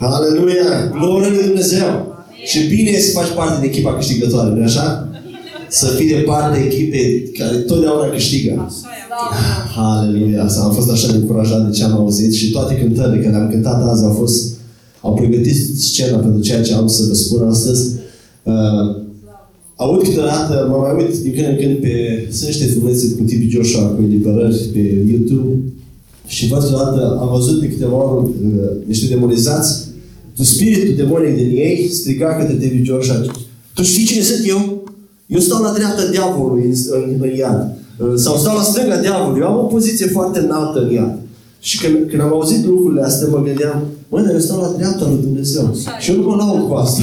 Aleluia! Glorie lui Dumnezeu! Și bine e să faci parte din echipa câștigătoare, nu așa? Să fii de parte de echipe care totdeauna câștigă. Aleluia! Asta am fost așa de încurajat de ce am auzit și toate cântările care le-am cântat azi au fost au pregătit scena pentru ceea ce am să vă spun astăzi. Uh, aud câteodată, mă mai uit din când în când pe, sunt niște filmețe cu Tibi Joshua, cu eliberări pe YouTube și văd câteodată, am văzut de câteva ori uh, niște demonizați, tu spiritul demonic din ei striga către David Joshua, tu știi cine sunt eu? Eu stau la dreapta diavolului în, în, în iad. Uh, sau stau la stânga diavolului. Eu am o poziție foarte înaltă în iad. Și când, când am auzit lucrurile astea, mă gândeam, mă, dar eu stau la dreapta lui Dumnezeu. Și eu nu mă laud cu asta.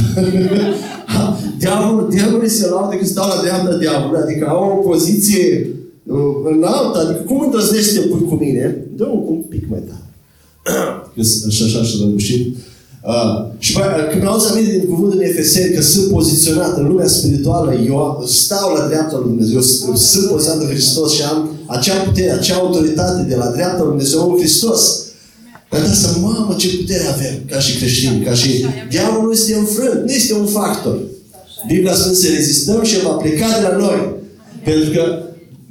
diavolul, diavolul se laudă că stau la dreapta diavolului, adică au o poziție uh, înaltă, adică cum îndrăznești să te pui cu mine? dă un pic mai tare. și așa și răbușit. Uh, și bă, când auzi aminte din cuvântul în Efeseni că sunt poziționat în lumea spirituală, eu stau la dreapta lui Dumnezeu, eu sunt poziționat în Hristos și am acea putere, acea autoritate de la dreapta lui Dumnezeu în Hristos. Dar da să, mamă, ce putere avem ca și creștini, ca și... Diavolul nu este înfrânt, nu este un factor. Biblia spune să rezistăm și el va pleca de la noi. Pentru că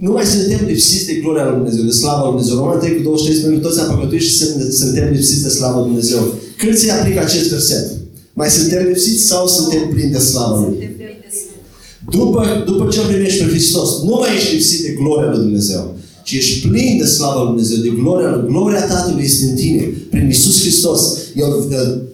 nu mai suntem lipsiți de gloria lui Dumnezeu, de slava lui Dumnezeu. Roman 3 cu 23 spune că toți am păcătuit și suntem lipsiți de slava lui Dumnezeu. Când se aplică acest verset? Mai suntem lipsiți sau suntem plini de slava lui? După, după ce primești pe Hristos, nu mai ești lipsit de gloria lui Dumnezeu, ci ești plin de slava lui Dumnezeu, de gloria lui. Gloria Tatălui este în tine, prin Isus Hristos. El,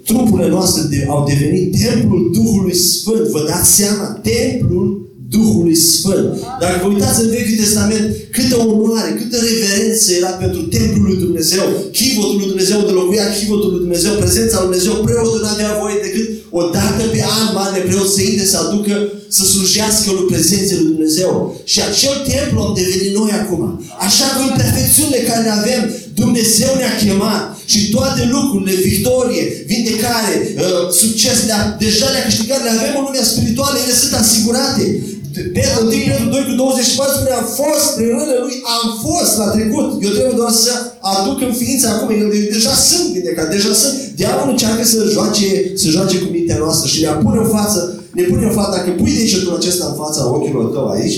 trupurile noastre de, au devenit templul Duhului Sfânt. Vă dați seama? Templul Duhului Sfânt. Dacă vă uitați în Vechiul Testament, câtă onoare, câtă reverență era pentru templul lui Dumnezeu, chivotul lui Dumnezeu de locuia chivotul lui Dumnezeu, prezența lui Dumnezeu, preotul nu avea voie decât o dată pe an, mare preot să intre, să aducă, să slujească lui prezenței lui Dumnezeu. Și acel templu am devenit noi acum. Așa că în perfecțiunile care le avem, Dumnezeu ne-a chemat și toate lucrurile, victorie, vindecare, uh, succes, deja le-a câștigat, le avem în lumea spirituală, ele sunt asigurate. Petru, 1 Petru 2 cu 24 spune, am fost prin rândele lui, am fost la trecut. Eu trebuie doar să aduc în ființă acum. Eu deja sunt vindecat, deja sunt. Diavolul încearcă să joace, să joace cu mintea noastră și ne pune în față, ne pune în față, dacă pui degetul acesta în fața ochilor tău aici,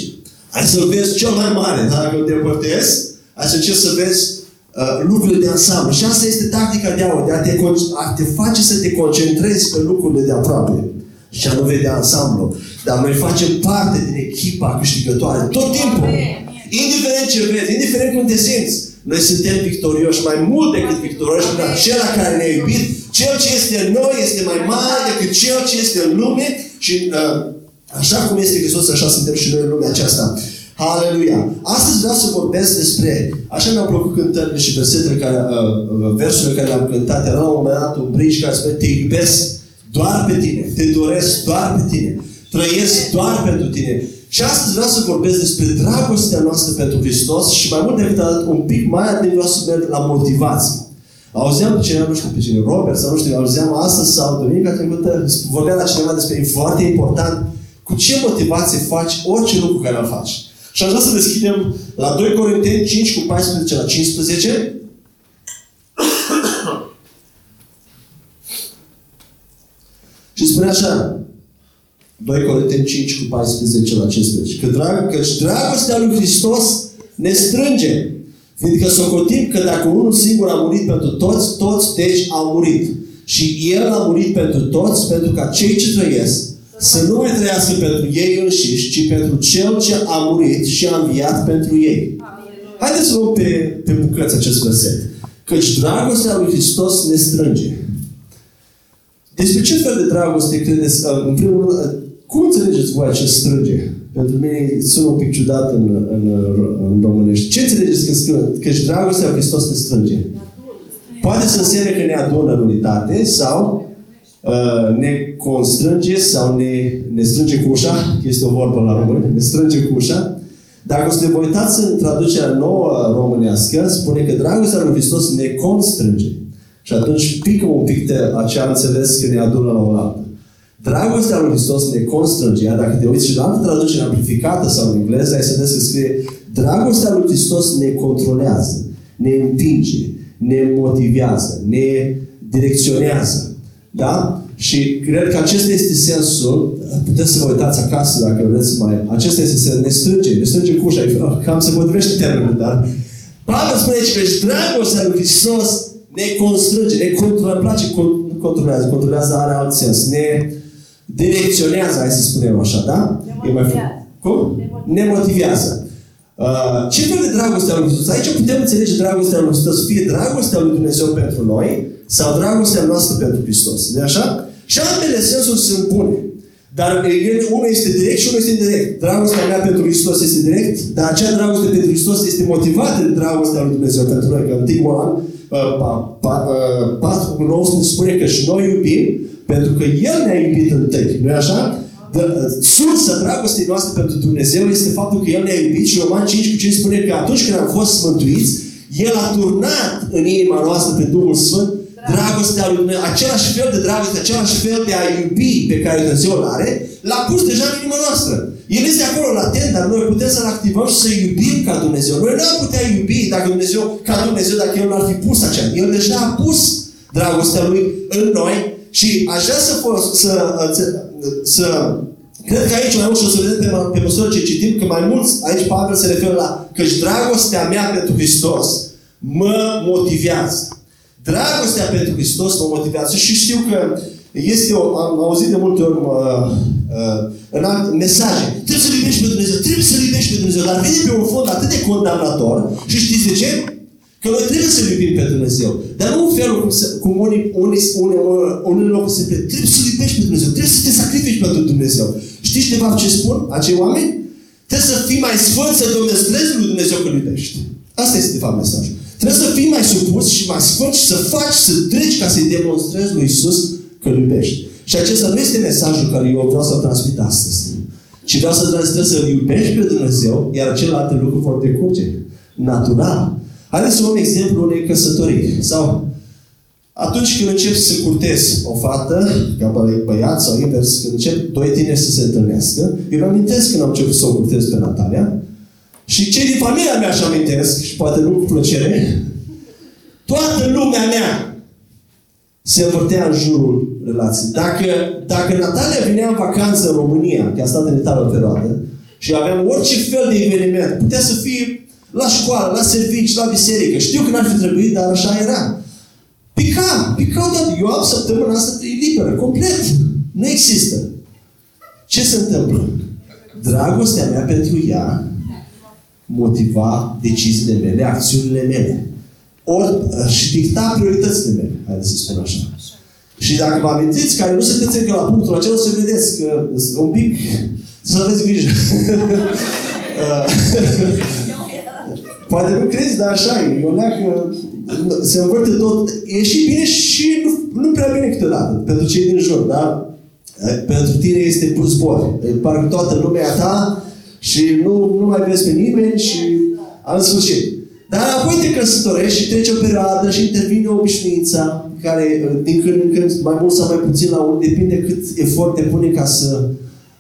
hai să-l vezi cel mai mare. Dacă îl depărtezi, hai să încerci să vezi uh, lucrurile de ansamblu. Și asta este tactica diavolului, de a te, a te face să te concentrezi pe lucrurile de aproape și a nu vedea ansamblu. Dar noi facem parte din echipa câștigătoare tot timpul. Indiferent ce vezi, indiferent cum te simți, noi suntem victorioși mai mult decât victorioși prin acela care ne-a iubit. Cel ce este în noi este mai mare decât cel ce este în lume și uh, așa cum este Hristos, așa suntem și noi în lumea aceasta. Haleluia! Astăzi vreau să vorbesc despre, așa mi-au plăcut cântările și versetele care, uh, uh versurile care le-am cântat. Era la un moment dat un bridge care spune, te iubesc doar pe tine, te doresc doar pe tine trăiesc doar pentru tine. Și astăzi vreau să vorbesc despre dragostea noastră pentru Hristos și mai mult decât atât, un pic mai atent vreau să merg la motivație. Auzeam pe cineva, nu știu pe cine, Robert sau nu știu, auzeam astăzi sau duminica trecută, vorbea la cineva despre, e foarte important, cu ce motivație faci orice lucru care îl faci. Și aș vrea să deschidem la 2 Corinteni 5 cu 14 la 15. și spune așa, 2 Corinteni 5 cu 14 la 15. Că drag, căci dragostea lui Hristos ne strânge. Fiindcă socotim că dacă unul singur a murit pentru toți, toți deci au murit. Și El a murit pentru toți, pentru ca cei ce trăiesc să nu mai trăiască pentru ei înșiși, ci pentru Cel ce a murit și a înviat pentru ei. Haideți să luăm pe, pe bucăți acest verset. Căci dragostea lui Hristos ne strânge. Despre ce fel de dragoste credeți? În primul rând, cum înțelegeți voi acest strânge? Pentru mine sună un pic ciudat în, în, în românești. Ce înțelegeți când spune? Că și dragostea Hristos ne strânge. Poate să însemne că ne adună în unitate sau uh, ne constrânge sau ne, ne strânge cu ușa. Este o vorbă la român. Ne strânge cu ușa. Dacă o să ne vă uitați în traducerea nouă românească, spune că dragostea lui Hristos ne constrânge. Și atunci pică un pic de acea înțeles că ne adună la o altă. Dragostea lui Hristos ne constrânge. Dacă te uiți și la altă traducere amplificată sau în engleză, ai să vezi că scrie Dragostea lui Hristos ne controlează, ne împinge, ne motivează, ne direcționează. Da? Și cred că acesta este sensul, puteți să vă uitați acasă dacă vreți mai, acesta este sensul, ne strânge, ne strânge cu ușa, cam se potrivește termenul, dar Pavel spune aici că dragostea lui Hristos ne constrânge, ne controlează, îmi place, nu controlează, controlează are alt sens, ne direcționează, hai să spunem așa, da? Ne motivează. Cum? Ne motivează. Uh, ce fel de dragoste a lui Hristos? Aici putem înțelege dragostea lui Hristos, fie dragostea lui Dumnezeu pentru noi sau dragostea noastră pentru Hristos. de așa? Și ambele sensuri sunt bune. Dar el, unul este direct și unul este indirect. Dragostea mea pentru Hristos este direct, dar acea dragoste pentru Hristos este motivată de dragostea lui Dumnezeu pentru noi. Că în Timoan 4 cu 9 spune că și noi iubim pentru că El ne-a iubit întâi. nu așa? sursa dragostei noastre pentru Dumnezeu este faptul că El ne-a iubit și Roman 5 cu 5 spune că atunci când am fost smântuiți, El a turnat în inima noastră pe Duhul Sfânt dragostea lui Dumnezeu, același fel de dragoste, același fel de a iubi pe care Dumnezeu îl are, l-a pus deja în inima noastră. El este acolo latent, dar noi putem să-L activăm și să iubim ca Dumnezeu. Noi nu am putea iubi dacă Dumnezeu, ca Dumnezeu dacă El n-ar fi pus acea. El deja a pus dragostea Lui în noi și aș vrea să, să, să, să Cred că aici mai mult și o să vedem pe, pe măsură ce citim, că mai mulți, aici Pavel se referă la că dragostea mea pentru Hristos mă motivează. Dragostea pentru Hristos mă motivează și știu că este o, am auzit de multe ori uh, uh, în alt mesaje. Trebuie să-L iubești pe Dumnezeu, trebuie să-L iubești pe Dumnezeu, dar vine pe un fond atât de condamnator și știți de ce? Că noi trebuie să-L iubim pe Dumnezeu. Dar nu în felul cum, se, cum unii, unii, unii, unii locuri se plec. Trebuie să-L iubești pe Dumnezeu. Trebuie să te sacrifici pentru Dumnezeu. Știți de fapt ce spun acei oameni? Trebuie să fii mai sfânt, să demonstrezi lui Dumnezeu că îl iubești. Asta este de fapt mesajul. Trebuie să fii mai supus și mai sfânt și să faci, să treci ca să-i demonstrezi lui Isus că îl iubești. Și acesta nu este mesajul care eu vreau să-l transmit astăzi. Ci vreau să transmit să-L iubești pe Dumnezeu, iar celelalte lucruri vor decurge. Natural. Haideți să luăm exemplu unei căsătorii. Sau atunci când începi să curtezi o fată, ca băiat sau invers, când încep doi tineri să se întâlnească, eu îmi amintesc când am început să o curtez pe Natalia, și cei din familia mea și amintesc, și poate nu cu plăcere, toată lumea mea se învârtea în jurul relației. Dacă, dacă Natalia vinea în vacanță în România, că a stat în Italia o perioadă, și aveam orice fel de eveniment, putea să fie la școală, la servici, la biserică. Știu că n-ar fi trebuit, dar așa era. Pica, picau toate. Eu am săptămâna asta liberă, complet. Nu există. Ce se întâmplă? Dragostea mea pentru ea motiva deciziile mele, acțiunile mele. Ori și dicta prioritățile mele, haideți să spun așa. Și dacă vă amintiți, care nu sunteți încă la punctul acela, să vedeți că un pic să aveți grijă. Poate nu crezi, dar așa e. Eu că se învârte tot. E și bine și nu, nu prea bine câteodată, pentru cei din jur, da? Pentru tine este zbor. Parcă toată lumea ta și nu, nu mai vezi pe nimeni și am sfârșit. Dar apoi te căsătorești și trece o perioadă și intervine obișnuința care din când în când, mai mult sau mai puțin la un, depinde cât efort depune ca să,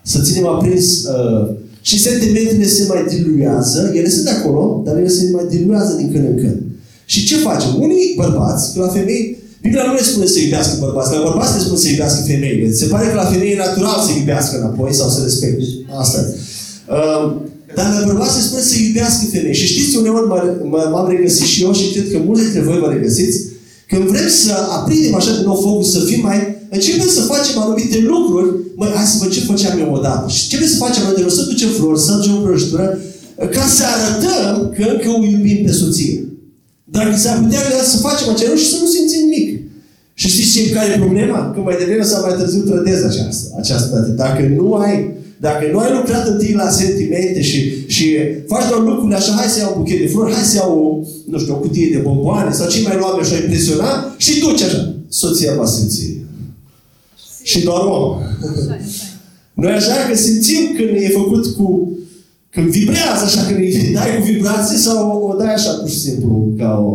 să ținem aprins uh, și sentimentele se mai diluează, ele sunt acolo, dar ele se mai diluează din când în când. Și ce facem? Unii bărbați, că la femei, Biblia nu le spune să iubească bărbați, la bărbați le spune să iubească femeile. Se pare că la femei e natural să iubească înapoi sau să respecte. Asta uh, dar la bărbați se spune să iubească femei. Și știți, uneori m-am regăsit și eu și cred că mulți dintre voi vă regăsiți, când vrem să aprindem așa din nou focul, să fim mai... Începem să facem anumite lucruri. Măi, hai să văd ce făceam eu odată. Și ce să facem noi de să ducem flori, să ducem o prăjitură, ca să arătăm că încă o iubim pe soție. Dar s-ar putea să facem acel lucru și să nu simțim nimic. Și știți ce care e problema? Că mai devreme sau mai târziu trădezi această, această dată. Dacă nu ai dacă nu ai lucrat întâi la sentimente și, și faci doar lucrurile așa, hai să iau un buchet de flori, hai să iau o, nu știu, o cutie de bomboane sau ce mai luam așa impresiona și duci așa. Soția va simți. Și doar om. Noi așa că simțim când e făcut cu când vibrează așa, când îi dai cu vibrație sau o dai așa pur și simplu ca o...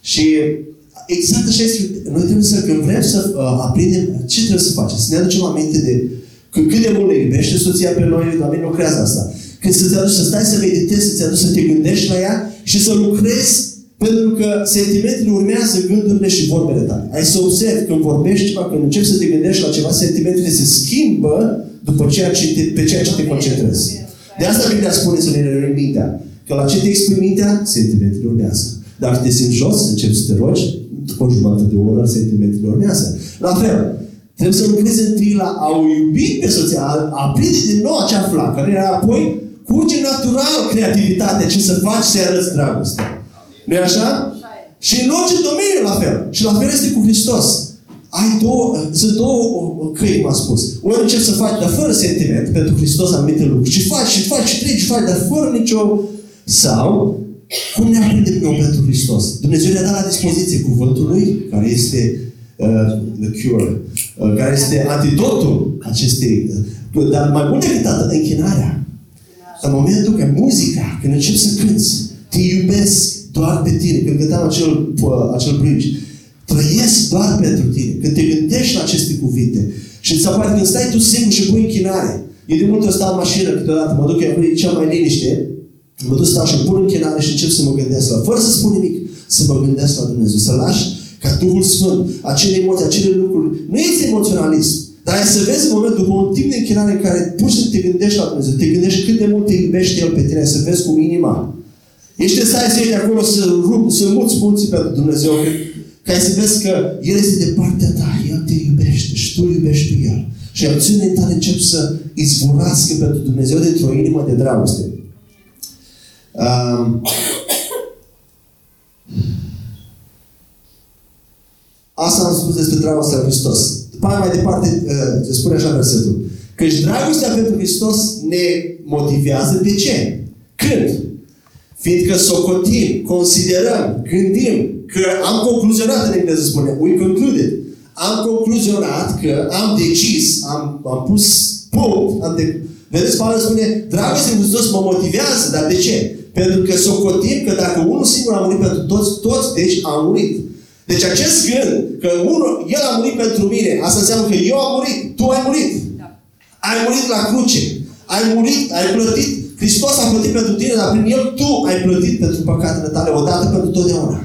Și exact așa este. Noi trebuie să, când vrem să uh, aprindem, ce trebuie să facem? Să ne aducem aminte de când cât de mult ne iubește soția pe noi, la mine lucrează asta. Când să te aduci să stai să meditezi, să te aduci să te gândești la ea și să lucrezi Pentru că sentimentele urmează gândurile și vorbele tale. Ai să observi când vorbești ceva, când începi să te gândești la ceva, sentimentele se schimbă după ceea ce te, pe ceea ce te concentrezi. De asta Biblia spune să ne rărim mintea. Că la ce te exprimi mintea, sentimentele urmează. Dacă te simți jos, începi să te rogi, după o jumătate de oră, sentimentele urmează. La fel, trebuie să lucrezi întâi la a o iubi pe soția, a, a prinde din nou acea flacără, iar apoi curge natural creativitatea ce să faci să arăți dragoste. Nu e așa? Și în orice domeniu la fel. Și la fel este cu Hristos. Ai două, sunt două căi, cum am spus. Ori încerci să faci, dar fără sentiment, pentru Hristos anumite lucruri. Și faci, și faci, și treci, și faci, dar fără nicio... Sau, cum ne aprinde nou pentru Hristos? Dumnezeu ne-a dat la dispoziție cuvântul Lui, care este uh, the cure, uh, care este antidotul acestei... Uh, dar mai mult decât atât, închinarea. În momentul când muzica, când începi să cânți, te iubesc doar pe tine. Când cântam acel, acel bridge, trăiesc doar pentru tine. Când te gândești la aceste cuvinte și îți apare când stai tu singur și pui închinare. Eu de multe ori stau în mașină câteodată, mă duc acolo, e cea mai liniște, mă duc stau și pun închinare și încep să mă gândesc la, fără să spun nimic, să mă gândesc la Dumnezeu, să lași ca Duhul Sfânt, acele emoții, acele lucruri. Nu este emoționalism. Dar ai să vezi în momentul, după un timp de închinare în care pur și te gândești la Dumnezeu, te gândești cât de mult te iubește El pe tine, să vezi cum inima. Ești să ai să ieși de acolo să, rup, să muți munții pentru Dumnezeu, că, ca să vezi că El este de partea ta, El te iubește și tu iubești pe El. Și acțiunile tale încep să izvorască pentru Dumnezeu dintr-o inimă de dragoste. Um, Asta am spus despre dragostea lui Hristos. După aia mai departe, uh, se spune așa versetul. Căci dragostea pentru Hristos ne motivează de ce? Când? Fiindcă socotim, considerăm, gândim că am concluzionat în engleză spune, we concluded. Am concluzionat că am decis, am, am pus punct, am de... Vedeți, Pavel spune, dragostea lui Hristos mă motivează, dar de ce? Pentru că socotim că dacă unul singur a murit pentru toți, toți, deci a murit. Deci acest gând, că unul, El a murit pentru mine, asta înseamnă că eu am murit, tu ai murit. Da. Ai murit la cruce. Ai murit, ai plătit. Hristos a plătit pentru tine, dar prin El tu ai plătit pentru păcatele tale, odată pentru totdeauna.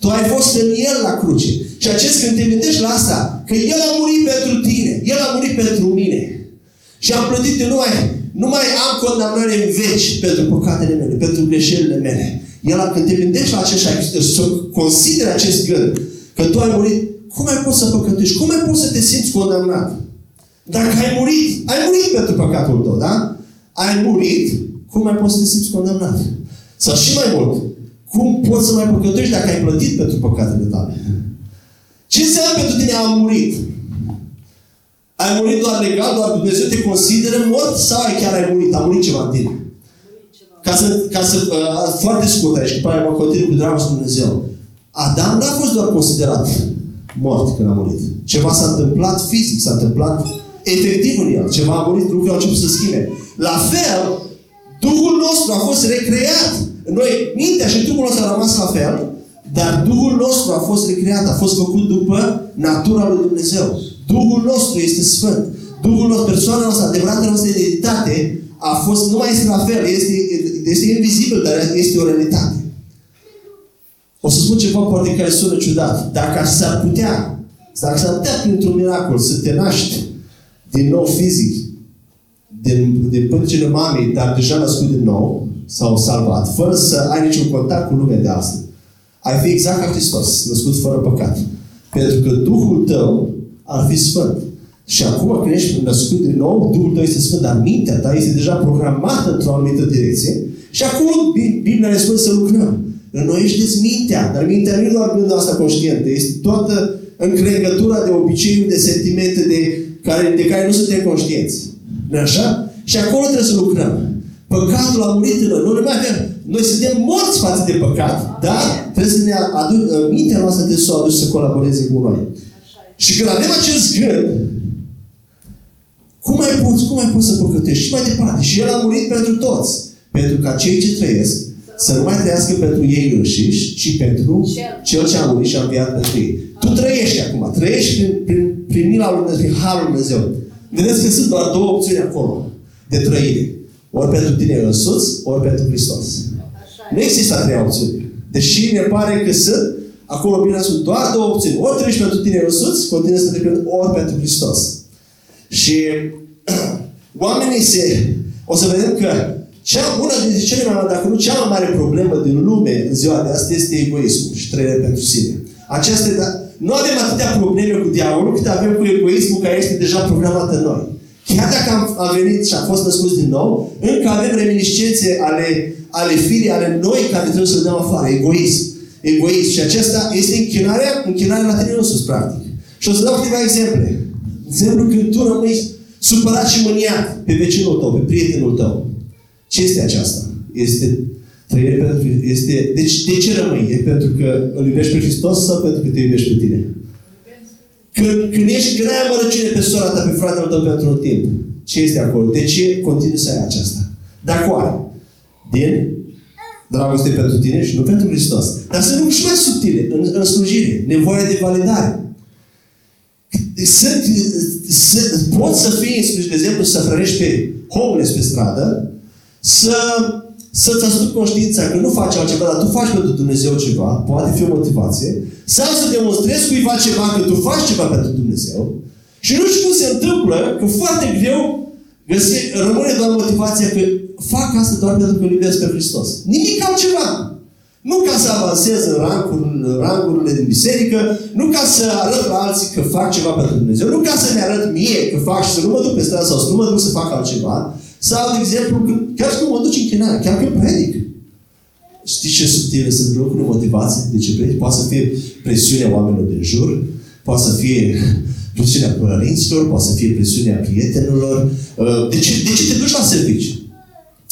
Tu ai fost în El la cruce. Și acest când te gândești la asta, că El a murit pentru tine, El a murit pentru mine. Și am plătit de nu mai, nu mai am condamnare în veci pentru păcatele mele, pentru greșelile mele. El, când te gândești la aceștia, să consideri acest gând, că tu ai murit, cum ai poți să păcătești? Cum ai poți să te simți condamnat? Dacă ai murit, ai murit pentru păcatul tău, da? Ai murit, cum ai poți să te simți condamnat? Sau și mai mult, cum poți să mai păcătești dacă ai plătit pentru păcatele tale? Ce înseamnă pentru tine a murit? Ai murit doar legal, doar Dumnezeu te consideră mort sau ai chiar ai murit? A murit ceva în tine? Ca să, ca să uh, foarte scurt aici, după aia mă continui cu dragostea Dumnezeu. Adam n-a fost doar considerat mort când a murit. Ceva s-a întâmplat fizic, s-a întâmplat efectiv în el. Ceva a murit, lucrurile au început să schimbe. La fel, Duhul nostru a fost recreat. Noi, mintea și Duhul nostru a rămas la fel, dar Duhul nostru a fost recreat, a fost făcut după natura lui Dumnezeu. Duhul nostru este sfânt. Duhul nostru, persoana noastră, adevărata noastră identitate, a fost, nu mai este la fel, este, este invizibil, dar este o realitate. O să spun ceva poate care sună ciudat. Dacă s-ar putea, dacă s-ar putea printr-un miracol să te naști din nou fizic, din, din pântecele mamei, dar deja născut din nou, sau salvat, fără să ai niciun contact cu lumea de astăzi, ai fi exact ca Hristos, născut fără păcat. Pentru că Duhul tău ar fi sfânt. Și acum când ești născut din nou, Duhul tău este sfânt, dar mintea ta este deja programată într-o anumită direcție. Și acum Biblia ne spune să lucrăm. În noi ești mintea, dar mintea nu e doar gândul asta conștientă, este toată încrengătura de obiceiuri, de sentimente de care, de care nu suntem conștienți. Nu așa? Și acolo trebuie să lucrăm. Păcatul a murit în noi. Nu ne mai avem. Noi suntem morți față de păcat, dar trebuie să ne aduc, mintea noastră de să o aduci să colaboreze cu noi. Și când avem acest gând, cum mai poți, cum mai poți să păcătești? Și mai departe. Și El a murit pentru toți. Pentru ca cei ce trăiesc să nu mai trăiască pentru ei înșiși, ci pentru Cel ce a murit și a înviat pentru ei. Tu trăiești acum. Trăiești prin, prin, prin mila lui Dumnezeu, prin Harul Dumnezeu. Vedeți că sunt doar două opțiuni acolo de trăire. Ori pentru tine însuți, ori pentru Hristos. Nu există a treia opțiune. Deși ne pare că sunt, acolo bine sunt doar două opțiuni. Ori treci pentru tine însuți, continui să treci ori pentru Hristos. Și oamenii se... O să vedem că cea, una dintre cele mai mari, dacă nu cea mai mare problemă din lume în ziua de astăzi este egoismul și trăirea pentru sine. Aceasta, da, nu avem atâtea probleme cu diavolul cât avem cu egoismul care este deja programat în noi. Chiar dacă am, am venit și am fost născuți din nou, încă avem reminiscențe ale, ale firii, ale noi care trebuie să le dăm afară. Egoism. Egoism. Și acesta este închinarea, închinarea la tine însuți, practic. Și o să dau câteva exemple. Exemplu, când tu rămâi supărat și mâniat pe vecinul tău, pe prietenul tău. Ce este aceasta? Este trăire pentru este, deci de ce rămâi? E pentru că îl iubești pe Hristos sau pentru că te iubești pe tine? Când, când ești, când ai amărăciune pe sora ta, pe fratele tău pentru un timp, ce este acolo? De ce continui să ai aceasta? Dacă o ai, din dragoste pentru tine și nu pentru Hristos. Dar să nu și mai subtile, în, în slujire, nevoia de validare. Să, să, poți să fii, de exemplu, să hrănești pe homeless pe stradă, să, să-ți asumi conștiința că nu faci altceva, dar tu faci pentru Dumnezeu ceva, poate fi o motivație, sau să demonstrezi cuiva ceva că tu faci ceva pentru Dumnezeu, și nu știu cum se întâmplă, că foarte greu găsi, rămâne doar motivația că fac asta doar pentru că îl iubesc pe Hristos. Nimic altceva. Nu ca să avansez în rangurile, rangurile din biserică, nu ca să arăt la alții că fac ceva pentru Dumnezeu, nu ca să-mi arăt mie că fac și să nu mă duc pe stradă sau să nu mă duc să fac altceva, sau, de exemplu, chiar când mă duci în chinare, chiar când predic. Știți ce subtile sunt lucruri, motivații de ce predic? Poate să fie presiunea oamenilor din jur, poate să fie presiunea părinților, poate să fie presiunea prietenilor. Uh, de ce, de ce te duci la serviciu?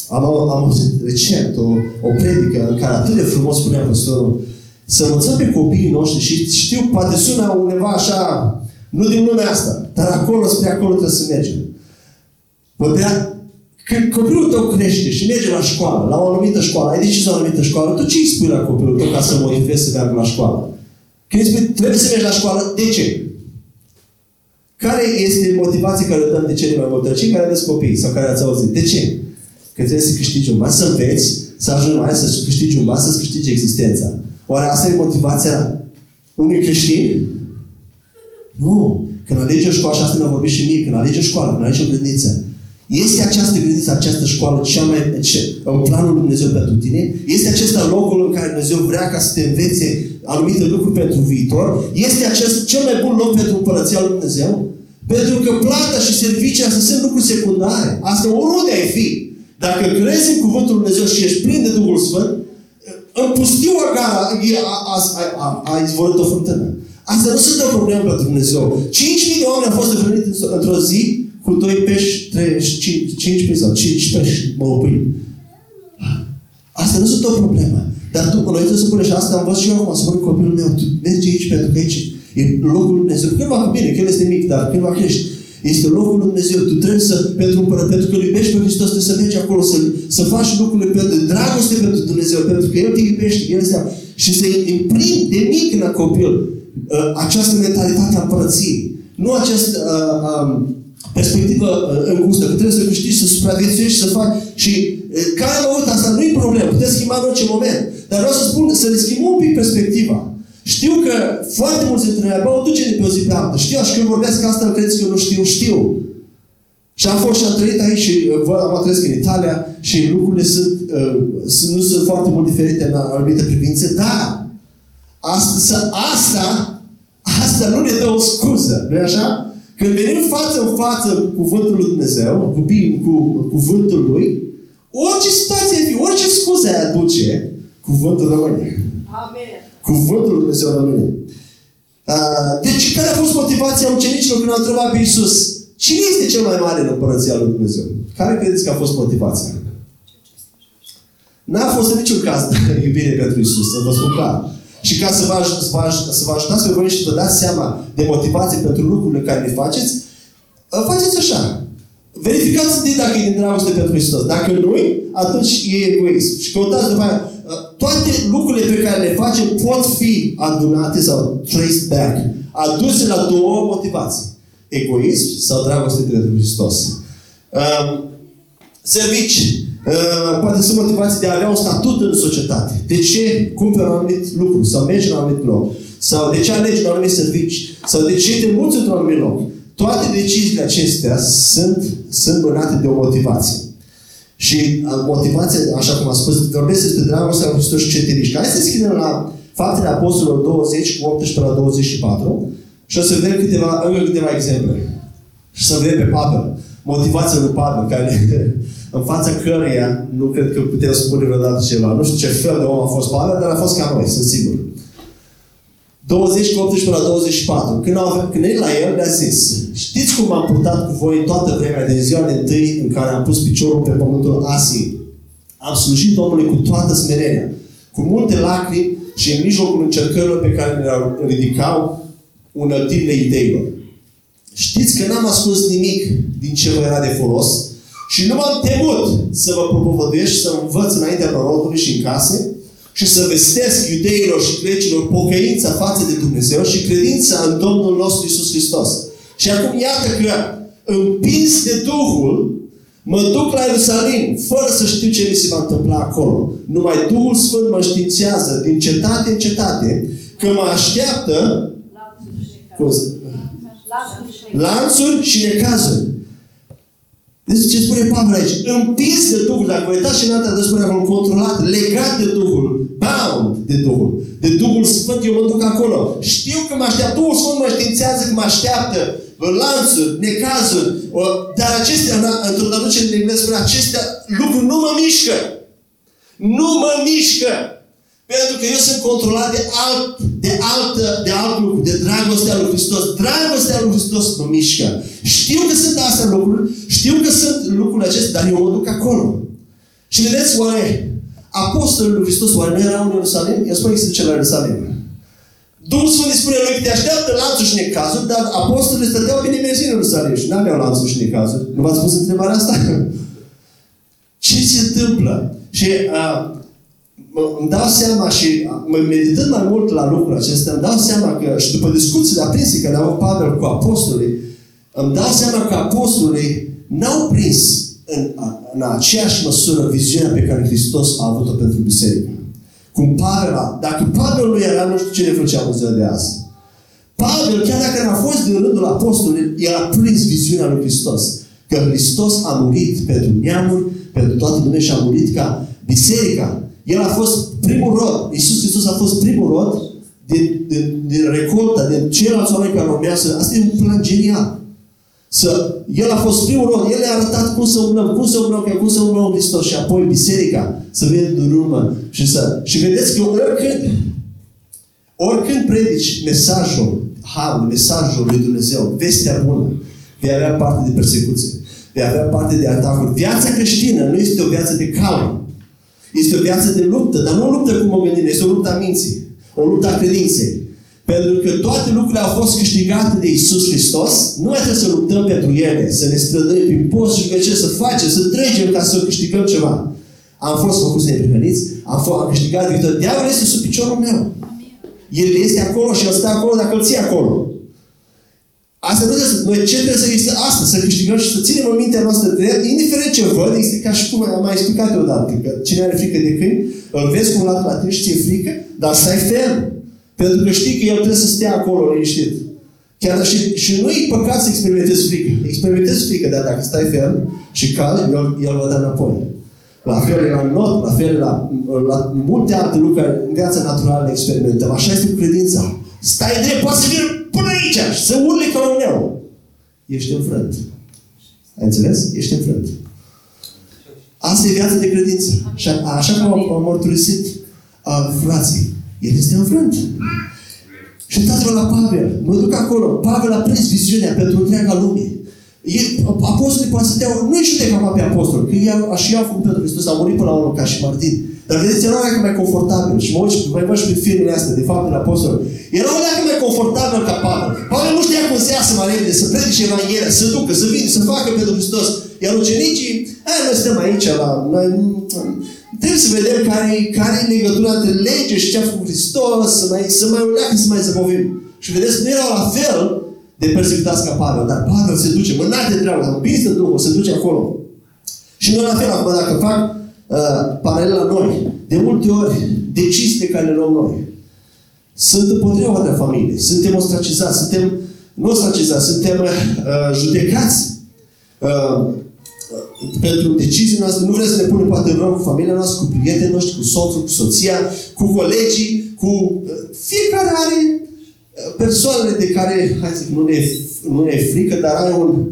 Am, am auzit recent o, o predică în care atât de frumos spunea păstorul să învățăm pe copiii noștri și știu, poate sună undeva așa, nu din lumea asta, dar acolo, spre acolo trebuie să mergem. Vorbea când copilul tău crește și merge la școală, la o anumită școală, ai decis o anumită școală, tu ce îi spui la copilul tău ca să motivezi să meargă la școală? Când îi spui, trebuie să mergi la școală, de ce? Care este motivația care o dăm de cele mai multe? Cei care aveți copii sau care ați auzit. De ce? Că trebuie să câștigi un ban, să înveți, să ajungi mai să câștigi un ban, să-ți câștigi existența. Oare asta e motivația unui creștin? Nu. Când alege o școală, și asta mi-a vorbit și mie, când alege o școală, când alege o grădiniță, este această grădiniță, această școală cea mai, ce, în planul Lui Dumnezeu pentru tine? Este acesta locul în care Dumnezeu vrea ca să te învețe anumite lucruri pentru viitor? Este acest cel mai bun loc pentru Împărăția Lui Dumnezeu? Pentru că plata și servicia astea sunt lucruri secundare. Asta oriunde ai fi. Dacă crezi în Cuvântul Lui Dumnezeu și ești plin de Duhul Sfânt, în pustiu Agara a izvorât o fântână. Asta nu sunt o problemă pentru Dumnezeu. 5.000 de oameni au fost întâlniți într-o zi cu doi pești, trei, cinci, cinci pești sau cinci pești mă oprim. Asta nu sunt o problemă. Dar tu, noi trebuie să spune și asta, am văzut și eu acum, să spun copilul meu, tu mergi aici pentru că aici e locul Lui Dumnezeu. Când va bine, că el este mic, dar când va crește, este locul Lui Dumnezeu. Tu trebuie să, pentru, pentru că îl iubești pe Hristos, trebuie să mergi acolo, să, să faci lucrurile pentru dragoste pentru Dumnezeu, pentru că El te iubește, El este și să imprimi de mic în copil uh, această mentalitate a împărăției. Nu acest uh, um, perspectivă uh, îngustă, că trebuie să câștigi, să supraviețuiești, să faci și uh, care am avut asta, nu-i problemă, puteți schimba în orice moment. Dar vreau să spun, să ne schimbăm un pic perspectiva. Știu că foarte mulți dintre noi abia o duce de pe o zi pe altă. Știu, așa când vorbesc asta, credeți că eu nu știu, știu. Și am fost și am trăit aici și uh, vă am trăiesc în Italia și lucrurile sunt, uh, nu sunt foarte mult diferite în anumite privințe, dar asta, asta, asta nu ne dă o scuză, nu așa? Când venim față în față cu Cuvântul lui Dumnezeu, cu, cu Cuvântul Lui, orice situație fi, orice scuze ai aduce, Cuvântul rămâne. Amen. Cuvântul lui Dumnezeu rămâne. Uh, deci, care a fost motivația ucenicilor când au întrebat pe Iisus? Cine este cel mai mare în Împărăția lui Dumnezeu? Care credeți că a fost motivația? N-a fost în niciun caz iubire pentru Iisus, să vă spun clar. Și ca să vă, să vă, să vă ajutați pe voi și să vă dați seama de motivație pentru lucrurile care le faceți, faceți așa. Verificați de dacă e din dragoste pentru Hristos. Dacă nu atunci e egoism. Și căutați după aia. Toate lucrurile pe care le facem pot fi adunate sau traced back. Aduse la două motivații. Egoism sau dragoste pentru Hristos. Um, servici. Uh, poate sunt motivații de a avea un statut în societate. De ce cumperi un anumit lucru sau mergi la un anumit loc? Sau de ce alegi un anumit servici? Sau de ce te muți într-un anumit loc? Toate deciziile acestea sunt, sunt mânate de o motivație. Și motivația, așa cum am spus, vorbesc despre dragostea lui Hristos și cetiriști. Hai să deschidem la Faptele Apostolilor 20 cu 18 la 24 și o să vedem câteva, încă câteva exemple. Și să vedem pe Pavel. Motivația lui Pavel, care în fața căreia nu cred că putem spune vreodată ceva. Nu știu ce fel de om a fost Pavel, dar a fost ca noi, sunt sigur. 20 cu 18 la 24. Când, au, când el la el le-a zis, știți cum am purtat cu voi toată vremea din ziua de întâi în care am pus piciorul pe pământul Asiei. Am slujit Domnului cu toată smerenia, cu multe lacrimi și în mijlocul încercărilor pe care le ridicau unătirile ideilor. Știți că n-am ascuns nimic din ce vă era de folos și nu m-am temut să vă propovăduiesc și să învăț înaintea norodului și în case și să vestesc iudeilor și grecilor pocăința față de Dumnezeu și credința în Domnul nostru Isus Hristos. Și acum iată că împins de Duhul, mă duc la Ierusalim, fără să știu ce mi se va întâmpla acolo. Numai Duhul Sfânt mă științează din cetate în cetate că mă așteaptă lanțuri și necazuri. Deci ce spune Pavel aici? Împins de Duhul. Dacă vă uitați și în alta de spune acolo, controlat, legat de Duhul, bound de Duhul. De Duhul Sfânt, eu mă duc acolo. Știu că mă așteaptă, Duhul Sfânt mă științează că mă așteaptă lanțuri, necazuri. Dar acestea, într-o traducere în engleză, spune, acestea lucruri nu mă mișcă. Nu mă mișcă. Pentru că eu sunt controlat de alt, de altă, de alt lucru, de dragostea lui Hristos. Dragostea lui Hristos mă mișcă. Știu că sunt astea lucruri, știu că sunt lucrurile acestea, dar eu mă duc acolo. Și vedeți, oare apostolul lui Hristos, oare nu erau în Ierusalim? El spune că se duce la Ierusalim. Duhul Sfânt îi spune lui că te așteaptă lanțuri și necazuri, dar apostolii stăteau pe nimeni în Ierusalim și nu aveau lanțuri și necazuri. Nu v-ați spus întrebarea asta? Ce se întâmplă? Și uh, îmi dau seama și mă meditând mai mult la lucrul acesta, îmi dau seama că și după discuțiile aprinse care au avut Pavel cu apostolii, îmi dau seama că apostolii n-au prins în, în aceeași măsură viziunea pe care Hristos a avut-o pentru biserică. Cum Pavel, dacă Pavel nu era, nu știu ce ne făcea în ziua de azi. Pavel, chiar dacă n-a fost din rândul apostolului, el a prins viziunea lui Hristos. Că Hristos a murit pentru neamuri, pentru toată lumea și a murit ca biserica el a fost primul rod. Iisus Hristos a fost primul rod din, din, din recolta, din ceilalți oameni care urmează. Asta e un plan genial. Să, el a fost primul rod. El le-a arătat cum să umblăm, cum să umblăm, cum să umblăm în Hristos. Și apoi biserica să vină în urmă. Și, să, și vedeți că oricând, oricând predici mesajul harul, mesajul lui Dumnezeu, vestea bună, vei avea parte de persecuție, vei avea parte de atacuri. Viața creștină nu este o viață de calm. Este o viață de luptă, dar nu o luptă cum o gândim, este o luptă a minții, o luptă a credinței. Pentru că toate lucrurile au fost câștigate de Isus Hristos, nu mai trebuie să luptăm pentru ele, să ne strădăm prin post și ce să facem, să trecem ca să câștigăm ceva. Am fost făcuți neprihăniți, am, fost, am câștigat victoria. Diavolul este sub piciorul meu. El este acolo și el stă acolo dacă îl ții acolo. Asta nu trebuie să, noi ce trebuie să este asta, să câștigăm și să ținem în mintea noastră de el, indiferent ce văd, este ca și cum am mai explicat odată, că cine are frică de câini, îl vezi cum la la tine și ție frică, dar stai ferm. Pentru că știi că el trebuie să stea acolo liniștit. Chiar și, și nu e păcat să experimentezi frică. Experimentezi frică, dar dacă stai ferm și calm, el, el va da înapoi. La fel la not, la fel la, la multe alte lucruri în viața naturală le experimentăm. Așa este cu credința. Stai drept, poate să vină până aici și să urle ca un leu. Ești înfrânt. Ai înțeles? Ești înfrânt. Asta e viața de credință. Și așa cum am mărturisit uh, frații, el este înfrânt. Și uitați-vă la Pavel. Mă duc acolo. Pavel a prins viziunea pentru întreaga lume. apostolii poate să dea, nu-i judecă pe apostol, că el, așa i-a făcut pentru Hristos, a murit până la urmă ca și martir. Dar vedeți, era un mai confortabil. Și mă uit și mai văd și pe filmele astea, de fapt, de apostol. Era un mai confortabil ca Pavel. Pavel nu știa cum să iasă mai repede, să predice Evanghelia, să ducă, să vină, să facă pentru Hristos. Iar ucenicii, hai, noi suntem aici, la, noi, trebuie să vedem care, care e legătura între lege și ce a făcut Hristos, să mai, să mai uleacă, să mai zăbovim. Și vedeți, nu erau la fel de persecutați ca Pavel, dar Pavel se duce, mânat de treabă, împins de Duhul, se duce acolo. Și noi la fel, acum, dacă fac uh, paralel la noi, de multe ori, deciziile care le luăm noi sunt împotriva de familie. Suntem ostracizați, suntem nu ostracizați, suntem uh, judecați uh, pentru deciziile noastre. Nu vrem să ne punem poate în rău cu familia noastră, cu prietenii noștri, cu soțul, cu soția, cu colegii, cu... Uh, fiecare are uh, persoanele de care, hai să zic, nu ne, nu ne e frică, dar ai un...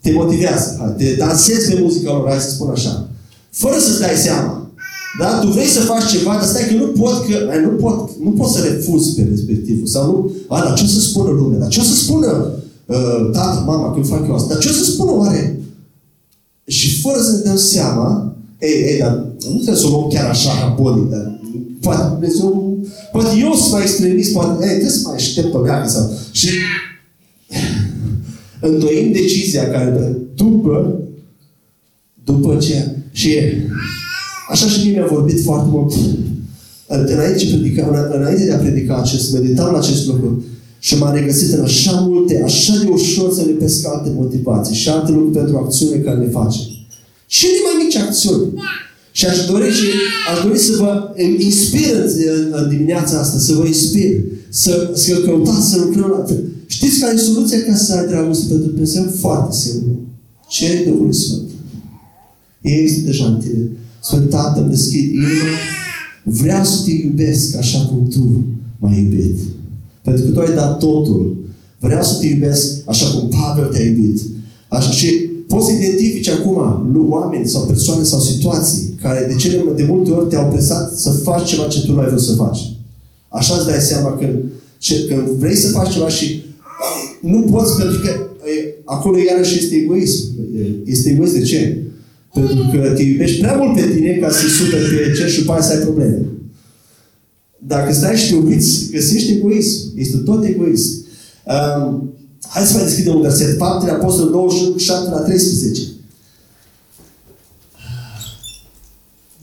te motivează. Hai, te dansezi pe muzica lor, hai să spun așa. Fără să-ți dai seama. Da? Tu vrei să faci ceva, dar stai că nu pot, că, ai, nu pot, nu pot să refuz pe respectivul. Sau nu, a, dar ce o să spună lumea? Dar ce o să spună uh, tata, mama, când fac eu asta? Dar ce o să spună oare? Și fără să ne dăm seama, ei, ei, dar nu trebuie să o luăm chiar așa, raponic, dar poate Dumnezeu, poate eu sunt mai extremist, poate, ei, trebuie să mai aștept pe leagă sau... Și întoim decizia care după, după ce, și Așa și mie mi-a vorbit foarte mult. Înainte, predica, înainte de a predica acest, meditam la acest lucru și m-am regăsit în așa multe, așa de ușor să le pesc alte motivații și alte lucruri pentru acțiune care le facem. Cele mai mici acțiuni. Și aș dori, și, aș dori să vă inspir în, în dimineața asta, să vă inspir, să, să căutați, să lucrăm la Știți care e soluția ca să ai dragoste pentru Dumnezeu? Foarte simplu. Cere Duhul Sfânt. Ei este deja în tine. Sfânt Tată, îmi deschid inima. Vreau să te iubesc așa cum Tu m-ai iubit. Pentru că Tu ai dat totul. Vreau să te iubesc așa cum Pavel te-a iubit. Așa și poți să identifici acum oameni sau persoane sau situații care de cele de multe ori te-au presat să faci ceva ce tu nu ai vrut să faci. Așa îți dai seama când, ce, când vrei să faci ceva și nu poți pentru că e, acolo iarăși este egoism. Este egoism de ce? Pentru că te iubești prea mult pe tine ca să-i superi pe cer și după aia să ai probleme. Dacă stai și te uiți, găsești egoism. Este tot egoism. Um, hai să mai deschidem un verset. Faptele Apostolului 27 la 13.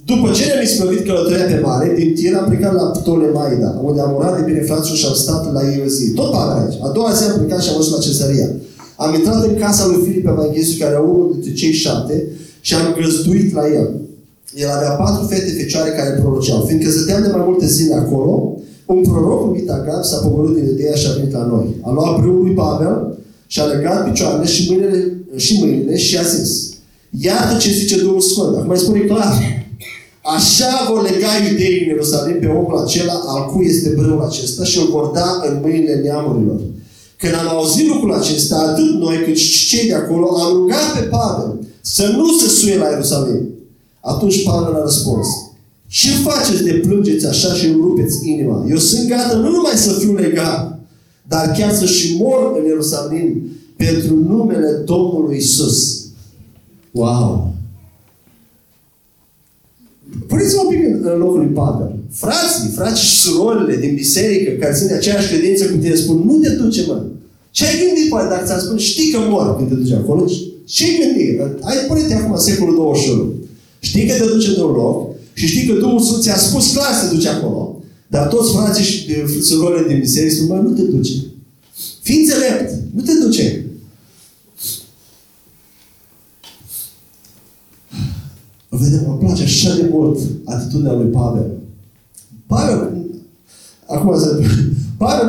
După ce ne-am isprăvit călătoria pe mare, din tir am plecat la Ptolemaida, unde am urat de bine fraților și am stat la ei o zi. Tot Pavel aici. A doua zi am plecat și am ajuns la Cezăria. Am intrat în casa lui Filip Evanghelistul, care era unul dintre cei șapte, și am găzduit la el. El avea patru fete fecioare care proroceau. Fiindcă zăteam de mai multe zile acolo, un proroc numit Agab s-a pogorât din ideea și a venit la noi. A luat brâul lui Pavel și a legat picioarele și mâinile, și mâinile și a zis Iată ce zice Duhul Sfânt. Acum îi spune clar. Așa vor lega iudeii în Ierusalim pe omul acela al cui este brâul acesta și îl vor da în mâinile neamurilor. Când am auzit lucrul acesta, atât noi cât și cei de acolo, am rugat pe Pavel să nu se suie la Ierusalim. Atunci Pavel a răspuns, ce faceți de plângeți așa și îmi rupeți inima? Eu sunt gata nu numai să fiu legat, dar chiar să și mor în Ierusalim pentru numele Domnului Isus. Wow! Puneți-vă un pic în locul lui Pavel. Frații, frații și surorile din biserică care sunt de aceeași credință cu tine spun, nu te duce, mă. Ce ai gândit, poate, dacă ți-am spus, știi că mor când te duci acolo? Ce ai gândit? Ai pune-te acum secolul 21. Știi că te duce de un loc și știi că Duhul Sfânt ți-a spus clar să te duci acolo. Dar toți frații și surorile din biserică spun, mă, nu te duci. Fii înțelept. Nu te duce. Vedem, îmi place așa de mult atitudinea lui Pavel. Pavel, acum să Pavel